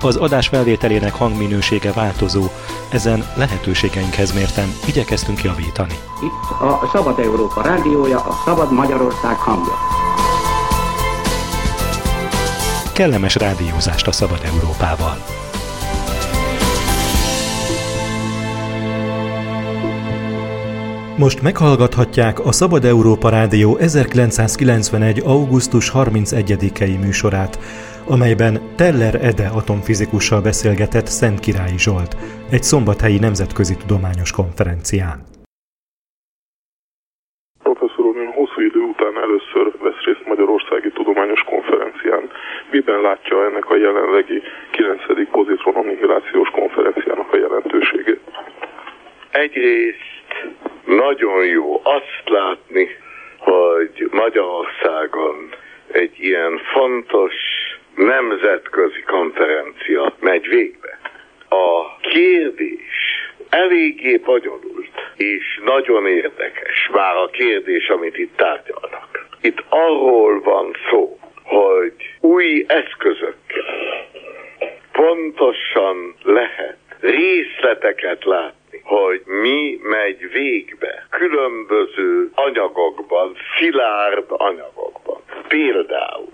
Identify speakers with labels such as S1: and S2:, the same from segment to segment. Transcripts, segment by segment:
S1: Az adás felvételének hangminősége változó, ezen lehetőségeinkhez mérten igyekeztünk javítani.
S2: Itt a Szabad Európa rádiója, a Szabad Magyarország hangja.
S1: Kellemes rádiózást a Szabad Európával! Most meghallgathatják a Szabad Európa Rádió 1991. augusztus 31-i műsorát, amelyben Teller Ede atomfizikussal beszélgetett Szent Királyi Zsolt egy szombathelyi nemzetközi tudományos konferencián.
S3: Professzor úr, ön hosszú idő után először vesz részt Magyarországi Tudományos Konferencián. Miben látja ennek a jelenlegi 9. pozitronannihilációs konferenciának a jelentőségét?
S4: Egyrészt nagyon jó azt látni, hogy Magyarországon egy ilyen fontos nemzetközi konferencia megy végbe. A kérdés eléggé bonyolult, és nagyon érdekes, már a kérdés, amit itt tárgyalnak. Itt arról van szó, hogy új eszközökkel pontosan lehet részleteket látni, hogy mi megy végbe különböző anyagokban, szilárd anyagokban. Például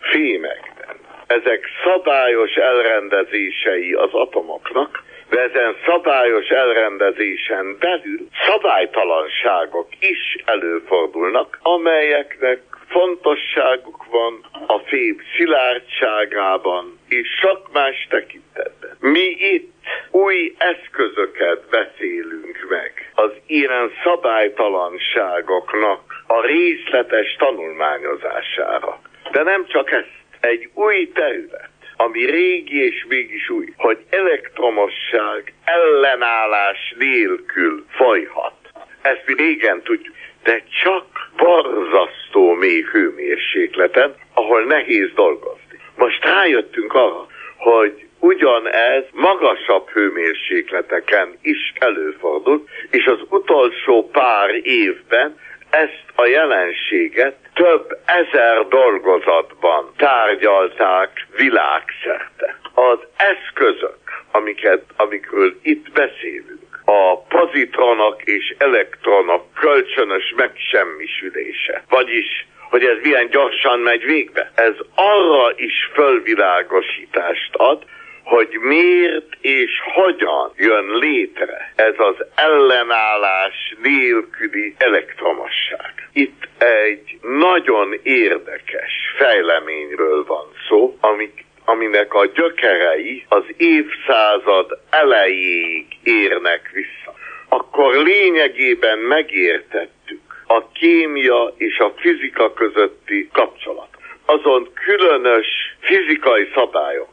S4: fémekben. Ezek szabályos elrendezései az atomoknak, de ezen szabályos elrendezésen belül szabálytalanságok is előfordulnak, amelyeknek fontosságuk van a fém szilárdságában és sok más tekintetben. Mi itt új eszközöket beszélünk meg az ilyen szabálytalanságoknak a részletes tanulmányozására. De nem csak ezt, egy új terület, ami régi és mégis új, hogy elektromosság ellenállás nélkül folyhat. Ezt mi régen tudjuk, de csak borzasztó mély hőmérsékleten, ahol nehéz dolgozni. Most rájöttünk arra, hogy ugyanez magasabb hőmérsékleteken is előfordul, és az utolsó pár évben ezt a jelenséget több ezer dolgozatban tárgyalták világszerte. Az eszközök, amiket, amikről itt beszélünk, a pozitronok és elektronok kölcsönös megsemmisülése, vagyis hogy ez milyen gyorsan megy végbe. Ez arra is fölvilágosítást ad, hogy miért és hogyan jön létre ez az ellenállás nélküli elektromosság. Itt egy nagyon érdekes fejleményről van szó, amik aminek a gyökerei az évszázad elejéig érnek vissza. Akkor lényegében megértettük a kémia és a fizika közötti kapcsolat. Azon különös fizikai szabályokat,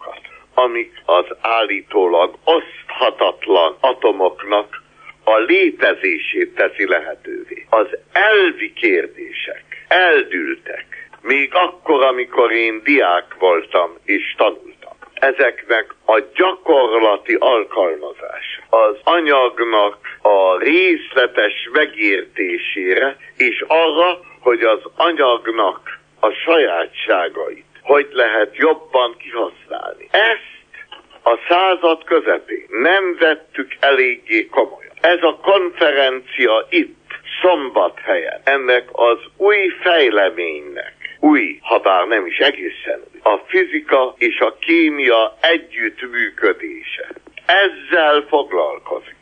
S4: amik az állítólag oszthatatlan atomoknak a létezését teszi lehetővé. Az elvi kérdések eldültek, még akkor, amikor én diák voltam és tanultam. Ezeknek a gyakorlati alkalmazás az anyagnak a részletes megértésére, és arra, hogy az anyagnak a sajátságait hogy lehet jobban kihasználni. Ezt a század közepén nem vettük eléggé komolyan. Ez a konferencia itt, szombathelyen, ennek az új fejleménynek, új, ha bár nem is egészen új, a fizika és a kémia együttműködése. Ezzel foglalkozik.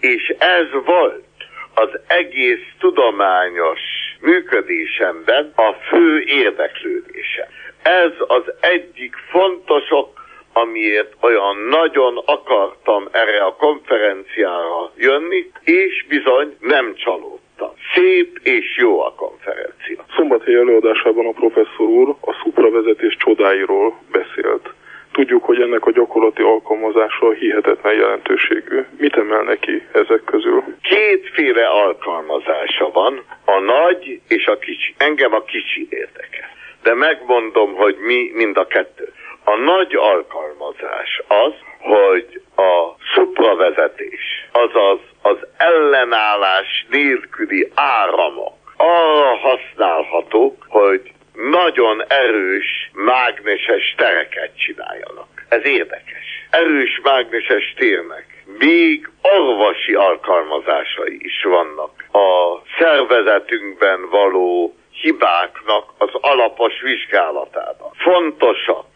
S4: És ez volt az egész tudományos működésemben a fő érdeklődése. Ez az egyik fontos ok, amiért olyan nagyon akartam erre a konferenciára jönni, és bizony nem csalódtam. Szép és jó a konferencia.
S3: Szombathelyi előadásában a professzor úr a szupravezetés csodáiról beszélt. Tudjuk, hogy ennek a gyakorlati alkalmazása hihetetlen jelentőségű. Mit emel neki ezek közül?
S4: Kétféle alkalmazása van, a nagy és a kicsi. Engem a kicsi érdekel. De megmondom, hogy mi mind a kettő. A nagy alkalmazás az, hogy a szupravezetés, azaz az ellenállás nélküli áramok arra használhatók, hogy nagyon erős mágneses tereket csináljanak. Ez érdekes. Erős mágneses térnek még orvosi alkalmazásai is vannak. A szervezetünkben való hibáknak az alapos vizsgálatában. Fontosak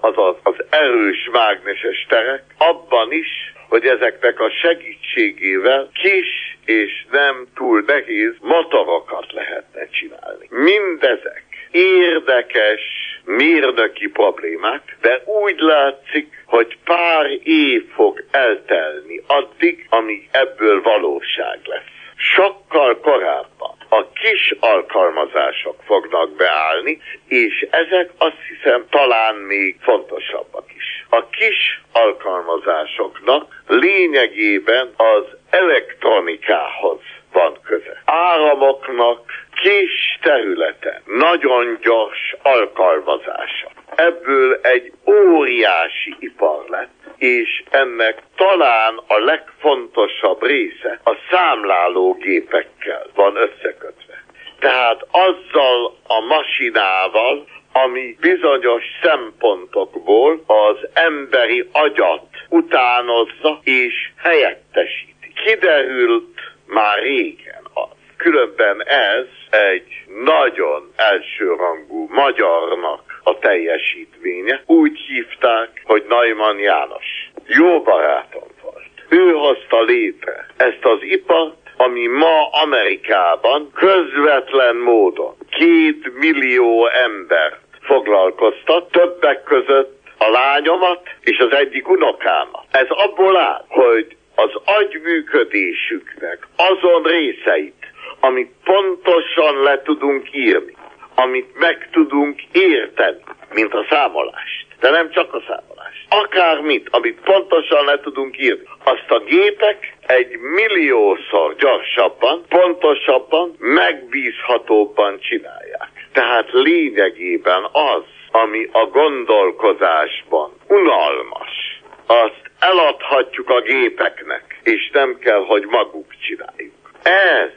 S4: az, az, az erős mágneses terek abban is, hogy ezeknek a segítségével kis és nem túl nehéz motorokat lehetne csinálni. Mindezek érdekes mérnöki problémák, de úgy látszik, hogy pár év fog eltelni addig, amíg ebből valóság lesz. Sokkal korábban a kis alkalmazások fognak beállni, és ezek azt hiszem talán még fontosabbak is. A kis alkalmazásoknak lényegében az elektronikához van köze. Áramoknak kis területen nagyon gyors alkalmazása. Ebből egy óriási ipar lett, és ennek talán a legfontosabb része a számlálógépekkel van összekötve. Tehát azzal a masinával, ami bizonyos szempontokból az emberi agyat utánozza és helyettesíti. Kiderült már régen az. Különben ez egy nagyon elsőrangú magyarnak a teljesítménye. Úgy hívták, hogy Neumann János. Jó barátom volt. Ő hozta létre ezt az ipart, ami ma Amerikában közvetlen módon két millió embert foglalkoztat, többek között a lányomat és az egyik unokámat. Ez abból áll, hogy az agyműködésüknek azon részeit, amit pontosan le tudunk írni, amit meg tudunk érteni, mint a számolást. De nem csak a számolást. Akármit, amit pontosan le tudunk írni. Azt a gépek egy milliószor gyorsabban, pontosabban, megbízhatóbban csinálják. Tehát lényegében az, ami a gondolkozásban unalmas, azt eladhatjuk a gépeknek, és nem kell, hogy maguk csináljuk. Ez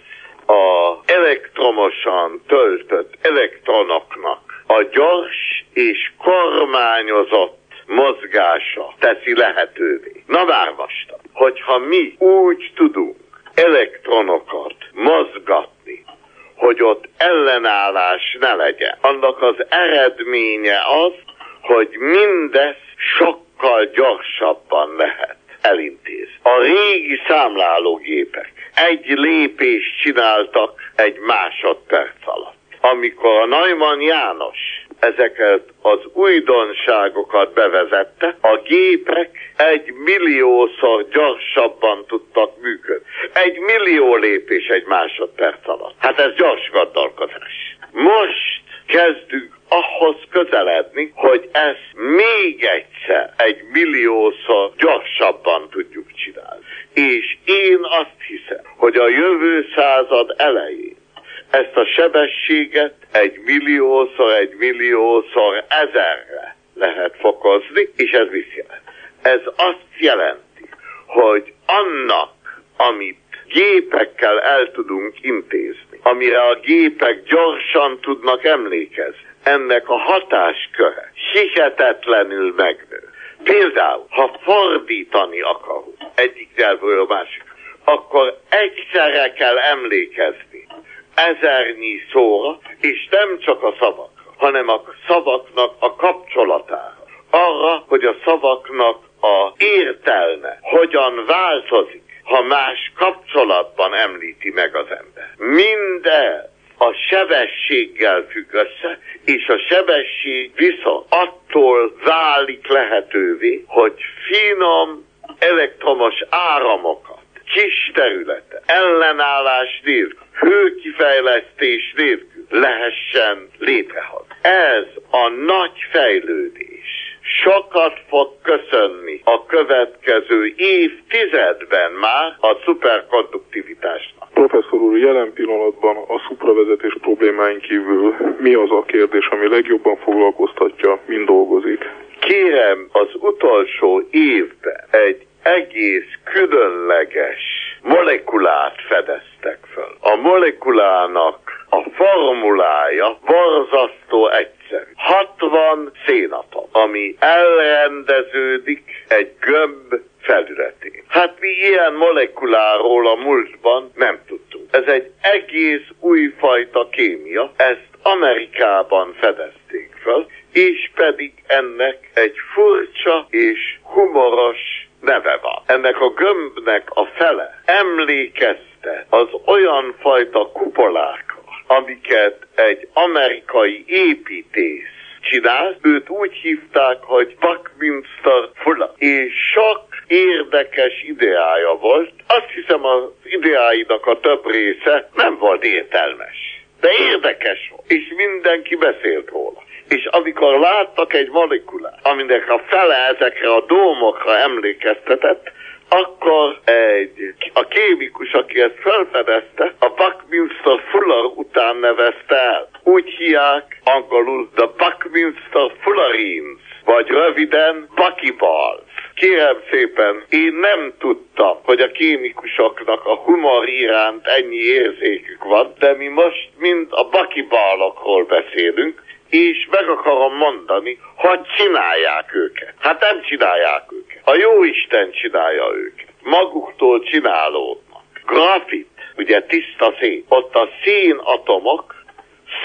S4: a elektromosan töltött elektronoknak a gyors és kormányozott mozgása teszi lehetővé. Na már most, hogyha mi úgy tudunk elektronokat mozgatni, hogy ott ellenállás ne legyen, annak az eredménye az, hogy mindez sokkal gyorsabban lehet elintézni. A régi számlálógépek egy lépést csináltak egy másodperc alatt. Amikor a Neumann János ezeket az újdonságokat bevezette, a gépek egy milliószor gyorsabban tudtak működni. Egy millió lépés egy másodperc alatt. Hát ez gyors gondolkodás. Most kezdünk ahhoz közeledni, hogy ezt még egyszer egy milliószor gyorsabban tudjuk csinálni. És én azt hiszem, hogy a jövő század elején ezt a sebességet egy milliószor, egy milliószor ezerre lehet fokozni, és ez mit jelent? Ez azt jelenti, hogy annak, amit gépekkel el tudunk intézni, amire a gépek gyorsan tudnak emlékezni, ennek a hatásköre hihetetlenül megnő. Például, ha fordítani akarunk egyik nyelvről a másik, akkor egyszerre kell emlékezni ezernyi szóra, és nem csak a szavakra, hanem a szavaknak a kapcsolatára. Arra, hogy a szavaknak a értelme hogyan változik, ha más kapcsolatban említi meg az ember. Minden a sebességgel függ össze, és a sebesség viszont attól válik lehetővé, hogy finom elektromos áramokat kis területe, ellenállás nélkül, hőkifejlesztés nélkül lehessen létrehozni. Ez a nagy fejlődés sokat fog köszönni a következő évtizedben már a szuperkonduktivitásnak.
S3: Professzor úr, jelen pillanatban a szupravezetés problémáin kívül mi az a kérdés, ami legjobban foglalkoztatja, mind dolgozik?
S4: Kérem, az utolsó évben egy egész különleges molekulát fedeztek föl. A molekulának a formulája borzasztó egyszerű. 60 szénatom, ami elrendeződik egy gömb felületén. Hát mi ilyen molekuláról a múltban nem tudtunk. Ez egy egész újfajta kémia, ezt Amerikában fedezték fel, és pedig ennek egy furcsa és humoros neve van. Ennek a gömbnek a fele emlékezte az olyan fajta kupolákra, amiket egy amerikai építész csinált, őt úgy hívták, hogy Buckminster Fuller. És sok érdekes ideája volt. Azt hiszem az ideáinak a több része nem volt értelmes. De érdekes volt, és mindenki beszélt róla. És amikor láttak egy molekulát, aminek a fele ezekre a dómokra emlékeztetett, akkor egy, a kémikus, aki ezt felfedezte, a Buckminster Fuller után nevezte el. Úgy hívják angolul The Buckminster Fullerines, vagy röviden Buckyballs. Kérem szépen, én nem tudtam, hogy a kémikusoknak a humor iránt ennyi érzékük van, de mi most mind a bakibálokról beszélünk, és meg akarom mondani, hogy csinálják őket. Hát nem csinálják őket. A jó Isten csinálja őket. Maguktól csinálódnak. Grafit, ugye tiszta szén. Ott a szénatomok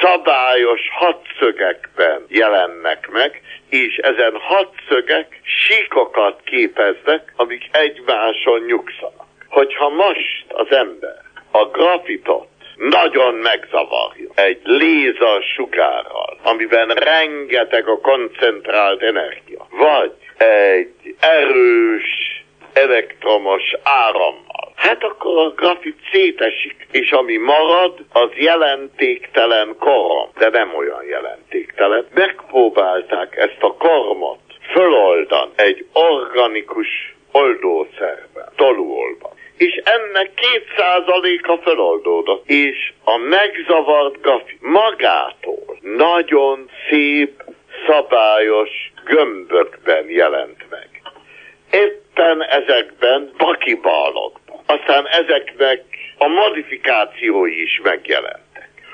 S4: szabályos hatszögekben jelennek meg, és ezen hatszögek síkokat képeznek, amik egymáson nyugszanak. Hogyha most az ember a grafitot nagyon megzavarja egy lézer sugárral, amiben rengeteg a koncentrált energia, vagy egy erős elektromos árammal. Hát akkor a grafit szétesik, és ami marad, az jelentéktelen korom, de nem olyan jelentéktelen. Megpróbálták ezt a kormot föloldan egy organikus oldószerben, tolúolban és ennek két százaléka feloldódott. És a megzavart grafi magától nagyon szép, szabályos gömbökben jelent meg. Éppen ezekben bakibálokban. Aztán ezeknek a modifikációi is megjelentek.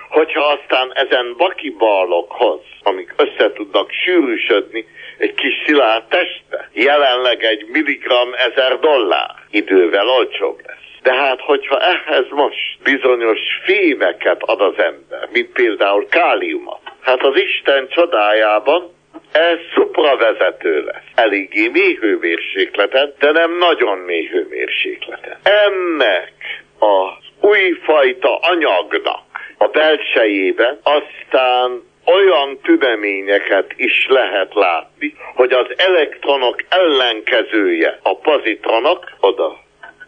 S4: Hogyha aztán ezen bakibálokhoz, amik össze tudnak sűrűsödni, egy kis szilárd testbe, jelenleg egy milligram ezer dollár, idővel olcsóbb lesz. De hát, hogyha ehhez most bizonyos fémeket ad az ember, mint például káliumot, hát az Isten csodájában ez szupravezető lesz. Eléggé mély hőmérsékleten, de nem nagyon mély hőmérsékleten. Ennek az újfajta anyagnak a belsejében aztán olyan tüneményeket is lehet látni, hogy az elektronok ellenkezője, a pozitronok oda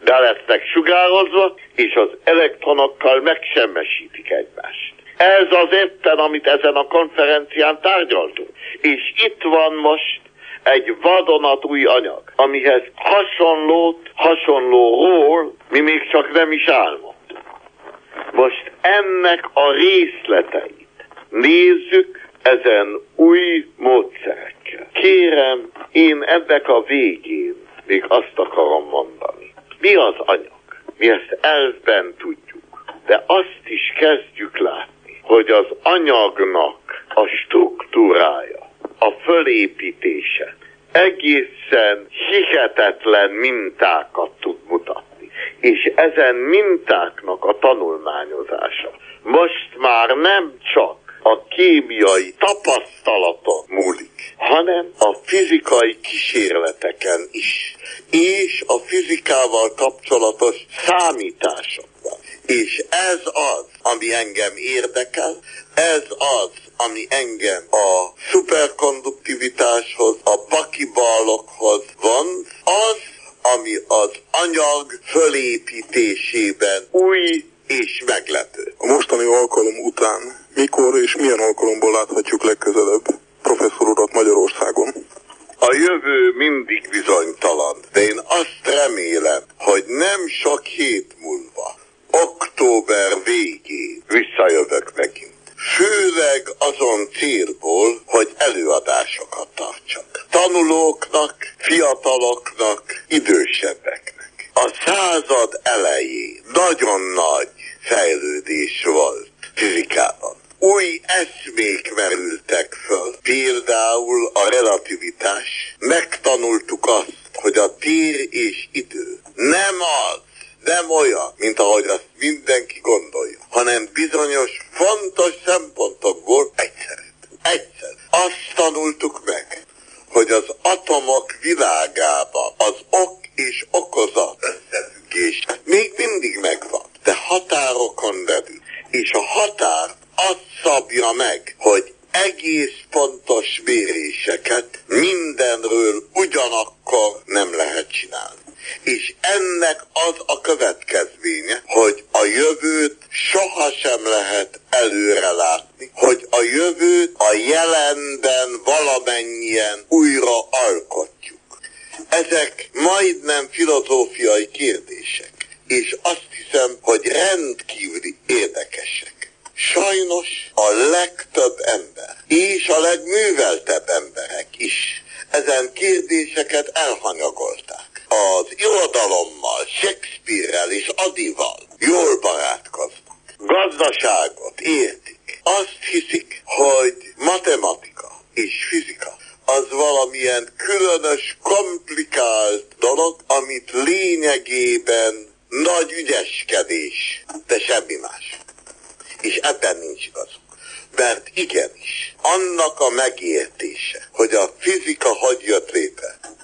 S4: be lesznek sugározva, és az elektronokkal megsemmesítik egymást. Ez az éppen, amit ezen a konferencián tárgyaltunk. És itt van most egy vadonatúj anyag, amihez hasonlót, hasonlóról mi még csak nem is álmodtunk. Most ennek a részleteit nézzük ezen új módszerekkel. Kérem, én ennek a végén még azt akarom mondani. Mi az anyag? Mi ezt elvben tudjuk, de azt is kezdjük látni, hogy az anyagnak a struktúrája, a fölépítése egészen hihetetlen mintákat tud mutatni. És ezen mintáknak a tanulmányozása most már nem kémiai tapasztalaton múlik, hanem a fizikai kísérleteken is, és a fizikával kapcsolatos számításokban. És ez az, ami engem érdekel, ez az, ami engem a szuperkonduktivitáshoz, a bakibálokhoz van, az, ami az anyag fölépítésében új és meglepő.
S3: A mostani alkalom után mikor és milyen alkalomból láthatjuk legközelebb professzor urat Magyarországon?
S4: A jövő mindig bizonytalan, de én azt remélem, hogy nem sok hét múlva, október végén visszajövök megint. Főleg azon célból, hogy előadásokat tartsak. Tanulóknak, fiataloknak, idősebbeknek. A század elején nagyon nagy fejlődés volt fizikában új eszmék merültek föl. Például a relativitás. Megtanultuk azt, hogy a tér és idő nem az, nem olyan, mint ahogy azt mindenki gondolja, hanem bizonyos fontos szempontokból egyszerű. Egyszer. Azt tanultuk meg, hogy az atomok világában az ok és okozat összefüggés még mindig megvan, de határokon belül. És a határ azt szabja meg, hogy egész pontos méréseket mindenről ugyanakkor nem lehet csinálni. És ennek az a következménye, hogy a jövőt sohasem lehet előre látni, hogy a jövőt a jelenben valamennyien újra alkotjuk. Ezek majdnem filozófiai kérdések, és azt hiszem, hogy rendkívüli érdekesek. Sajnos a legtöbb ember, és a legműveltebb emberek is ezen kérdéseket elhanyagolták. Az irodalommal, Shakespeare-rel és Adival jól barátkoznak. Gazdaságot értik. Azt hiszik, hogy matematika és fizika az valamilyen különös, komplikált dolog, amit lényegében nagy ügyeskedés, de semmi más és ebben nincs igazuk. Mert igenis, annak a megértése, hogy a fizika hogy jött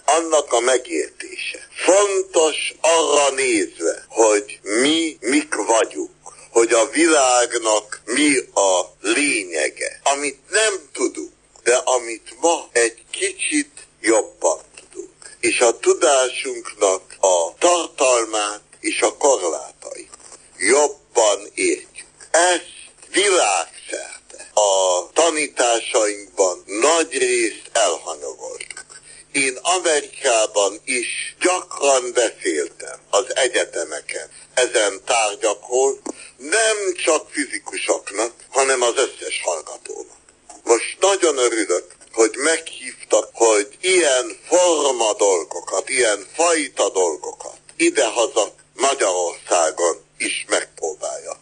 S4: annak a megértése fontos arra nézve, hogy mi mik vagyunk, hogy a világnak mi a lényege, amit nem tudunk, de amit ma egy kicsit jobban tudunk. És a tudásunknak a tartalmát és a korlátai jobban értjük. Ezt világszerte a tanításainkban nagy részt elhanyagoltuk. Én Amerikában is gyakran beszéltem az egyetemeken ezen tárgyakról, nem csak fizikusoknak, hanem az összes hallgatónak. Most nagyon örülök, hogy meghívtak, hogy ilyen forma dolgokat, ilyen fajta dolgokat idehaza Magyarországon is megpróbálja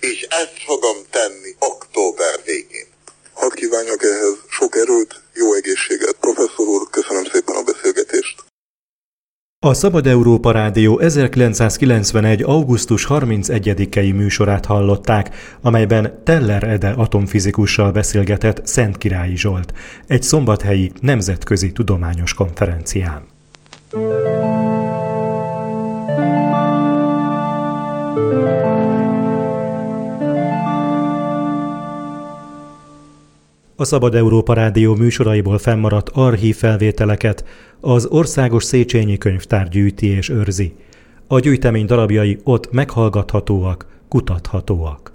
S4: és ezt fogom tenni október végén.
S3: Hadd kívánjak ehhez sok erőt, jó egészséget. Professzor úr, köszönöm szépen a beszélgetést.
S1: A Szabad Európa Rádió 1991. augusztus 31-i műsorát hallották, amelyben Teller Ede atomfizikussal beszélgetett Szent Királyi Zsolt, egy szombathelyi nemzetközi tudományos konferencián. A Szabad Európa Rádió műsoraiból fennmaradt archív felvételeket az Országos Széchenyi Könyvtár gyűjti és őrzi. A gyűjtemény darabjai ott meghallgathatóak, kutathatóak.